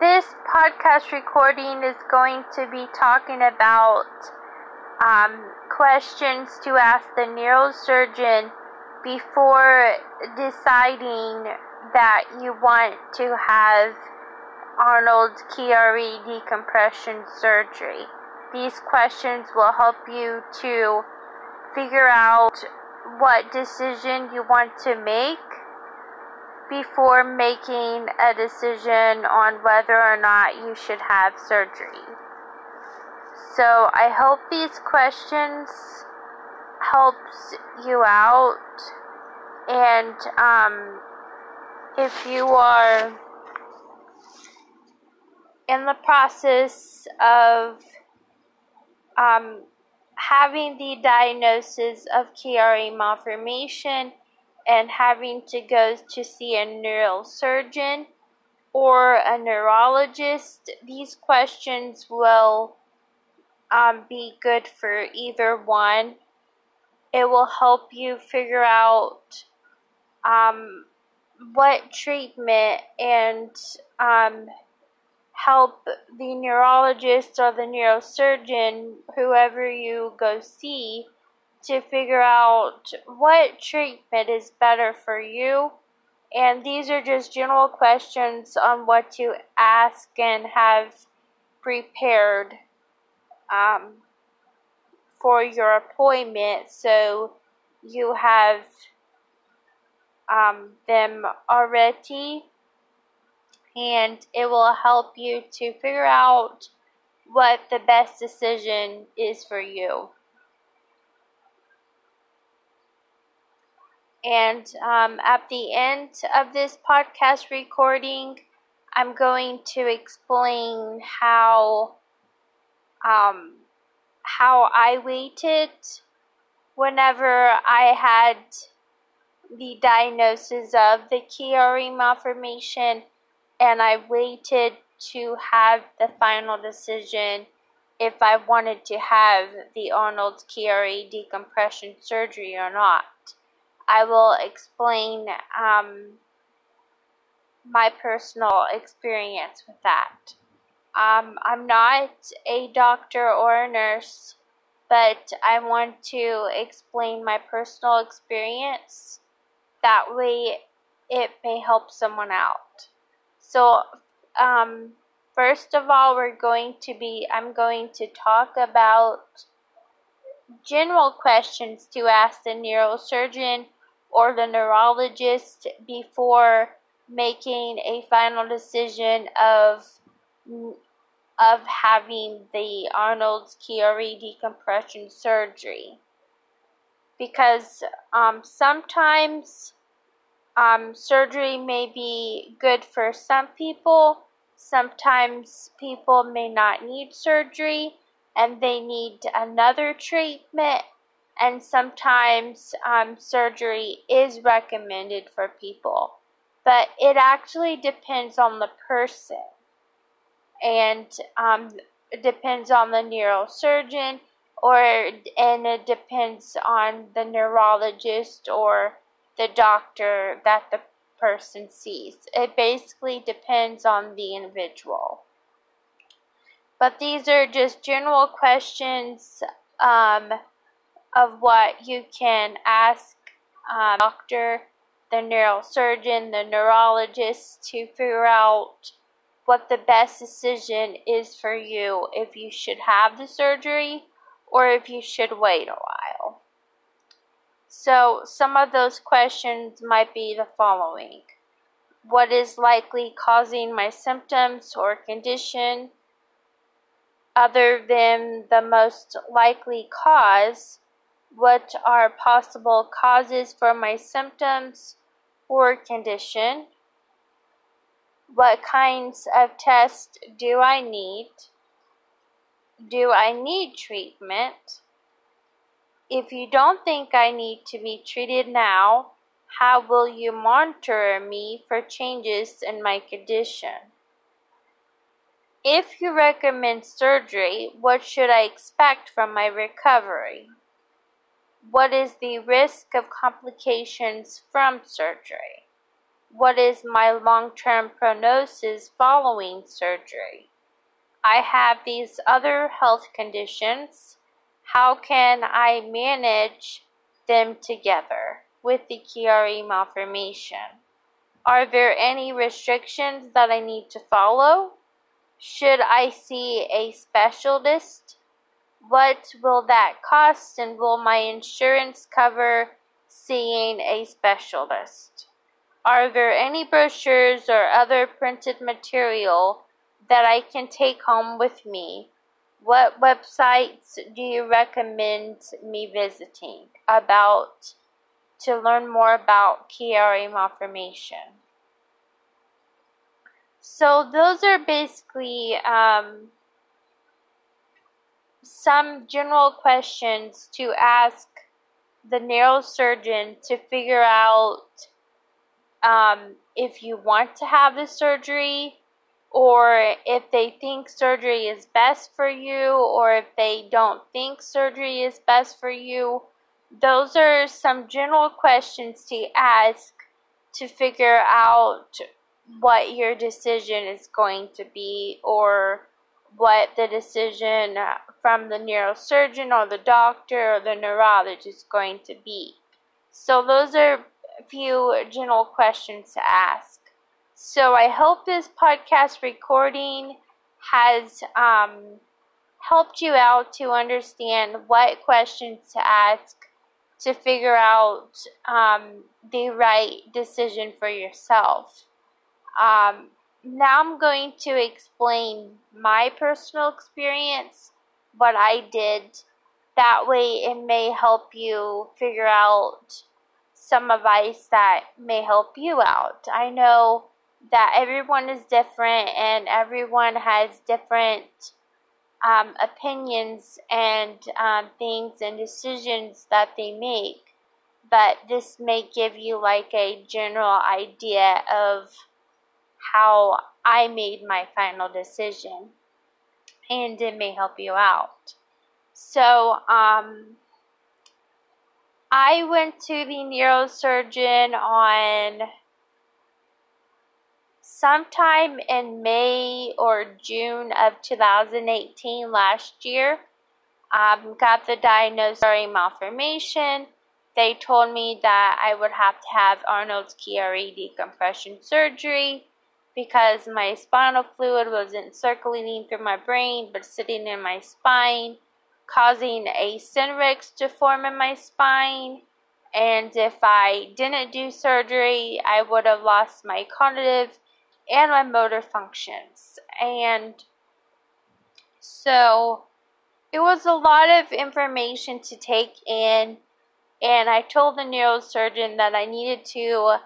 this podcast recording is going to be talking about um, questions to ask the neurosurgeon before deciding that you want to have Arnold Chiari decompression surgery. These questions will help you to figure out what decision you want to make before making a decision on whether or not you should have surgery. So I hope these questions helps you out and um, if you are in the process of um, having the diagnosis of Chiari malformation and having to go to see a neurosurgeon or a neurologist, these questions will um, be good for either one. It will help you figure out um, what treatment and um, help the neurologist or the neurosurgeon, whoever you go see, to figure out what treatment is better for you. And these are just general questions on what to ask and have prepared um, for your appointment so you have um, them already and it will help you to figure out what the best decision is for you. And um, at the end of this podcast recording, I'm going to explain how um, how I waited whenever I had the diagnosis of the Chiari malformation, and I waited to have the final decision if I wanted to have the Arnold Chiari decompression surgery or not. I will explain um, my personal experience with that. Um, I'm not a doctor or a nurse, but I want to explain my personal experience. That way, it may help someone out. So, um, first of all, we're going to be, I'm going to talk about general questions to ask the neurosurgeon or the neurologist before making a final decision of of having the Arnold's Chiari decompression surgery. Because um, sometimes um, surgery may be good for some people, sometimes people may not need surgery and they need another treatment and sometimes um, surgery is recommended for people. But it actually depends on the person, and um, it depends on the neurosurgeon, or and it depends on the neurologist or the doctor that the person sees. It basically depends on the individual. But these are just general questions. Um, of what you can ask um, doctor, the neurosurgeon, the neurologist to figure out what the best decision is for you if you should have the surgery or if you should wait a while. So, some of those questions might be the following What is likely causing my symptoms or condition? Other than the most likely cause, what are possible causes for my symptoms or condition? What kinds of tests do I need? Do I need treatment? If you don't think I need to be treated now, how will you monitor me for changes in my condition? If you recommend surgery, what should I expect from my recovery? What is the risk of complications from surgery? What is my long term prognosis following surgery? I have these other health conditions. How can I manage them together with the Chiari malformation? Are there any restrictions that I need to follow? Should I see a specialist? What will that cost and will my insurance cover seeing a specialist? Are there any brochures or other printed material that I can take home with me? What websites do you recommend me visiting about to learn more about Chiari malformation? So those are basically um, some general questions to ask the neurosurgeon to figure out um, if you want to have the surgery or if they think surgery is best for you or if they don't think surgery is best for you. Those are some general questions to ask to figure out what your decision is going to be or what the decision from the neurosurgeon or the doctor or the neurologist is going to be. So, those are a few general questions to ask. So, I hope this podcast recording has um, helped you out to understand what questions to ask to figure out um, the right decision for yourself. Um, now I'm going to explain my personal experience, what I did. That way, it may help you figure out some advice that may help you out. I know that everyone is different and everyone has different um, opinions and um, things and decisions that they make, but this may give you like a general idea of how I made my final decision, and it may help you out. So, um, I went to the neurosurgeon on sometime in May or June of 2018 last year. Um, got the diagnosis of malformation. They told me that I would have to have Arnold's Chiari decompression surgery because my spinal fluid wasn't circulating through my brain but sitting in my spine, causing a synapse to form in my spine. And if I didn't do surgery, I would have lost my cognitive and my motor functions. And so it was a lot of information to take in. And I told the neurosurgeon that I needed to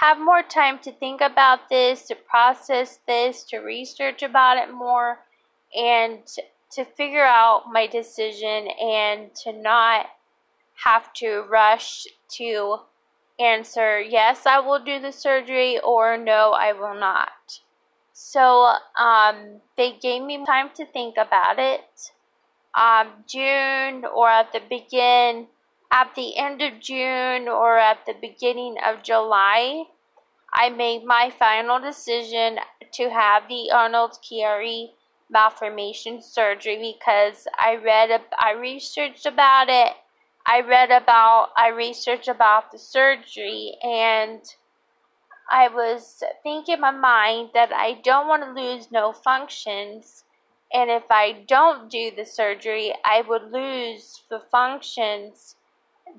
have more time to think about this, to process this, to research about it more, and to figure out my decision and to not have to rush to answer yes, I will do the surgery or no, I will not. So um, they gave me time to think about it. Um, June or at the begin at the end of June or at the beginning of July, I made my final decision to have the Arnold Chiari malformation surgery because I read, I researched about it. I read about, I researched about the surgery, and I was thinking in my mind that I don't want to lose no functions. And if I don't do the surgery, I would lose the functions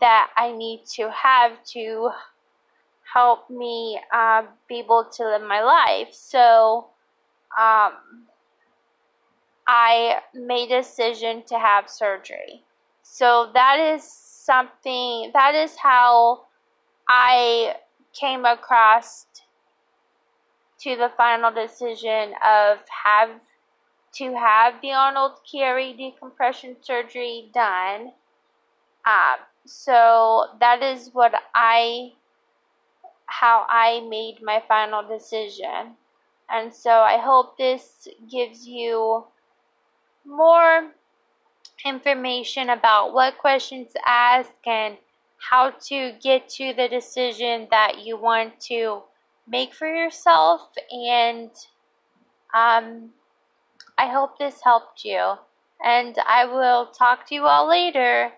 that I need to have to help me uh, be able to live my life. So um, I made a decision to have surgery. So that is something, that is how I came across to the final decision of have to have the Arnold Chiari decompression surgery done. Um, so that is what I how I made my final decision. And so I hope this gives you more information about what questions to ask and how to get to the decision that you want to make for yourself. And um, I hope this helped you. And I will talk to you all later.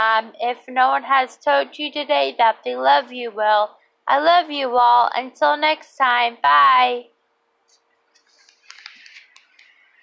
Um, if no one has told you today that they love you, well, I love you all. Until next time, bye.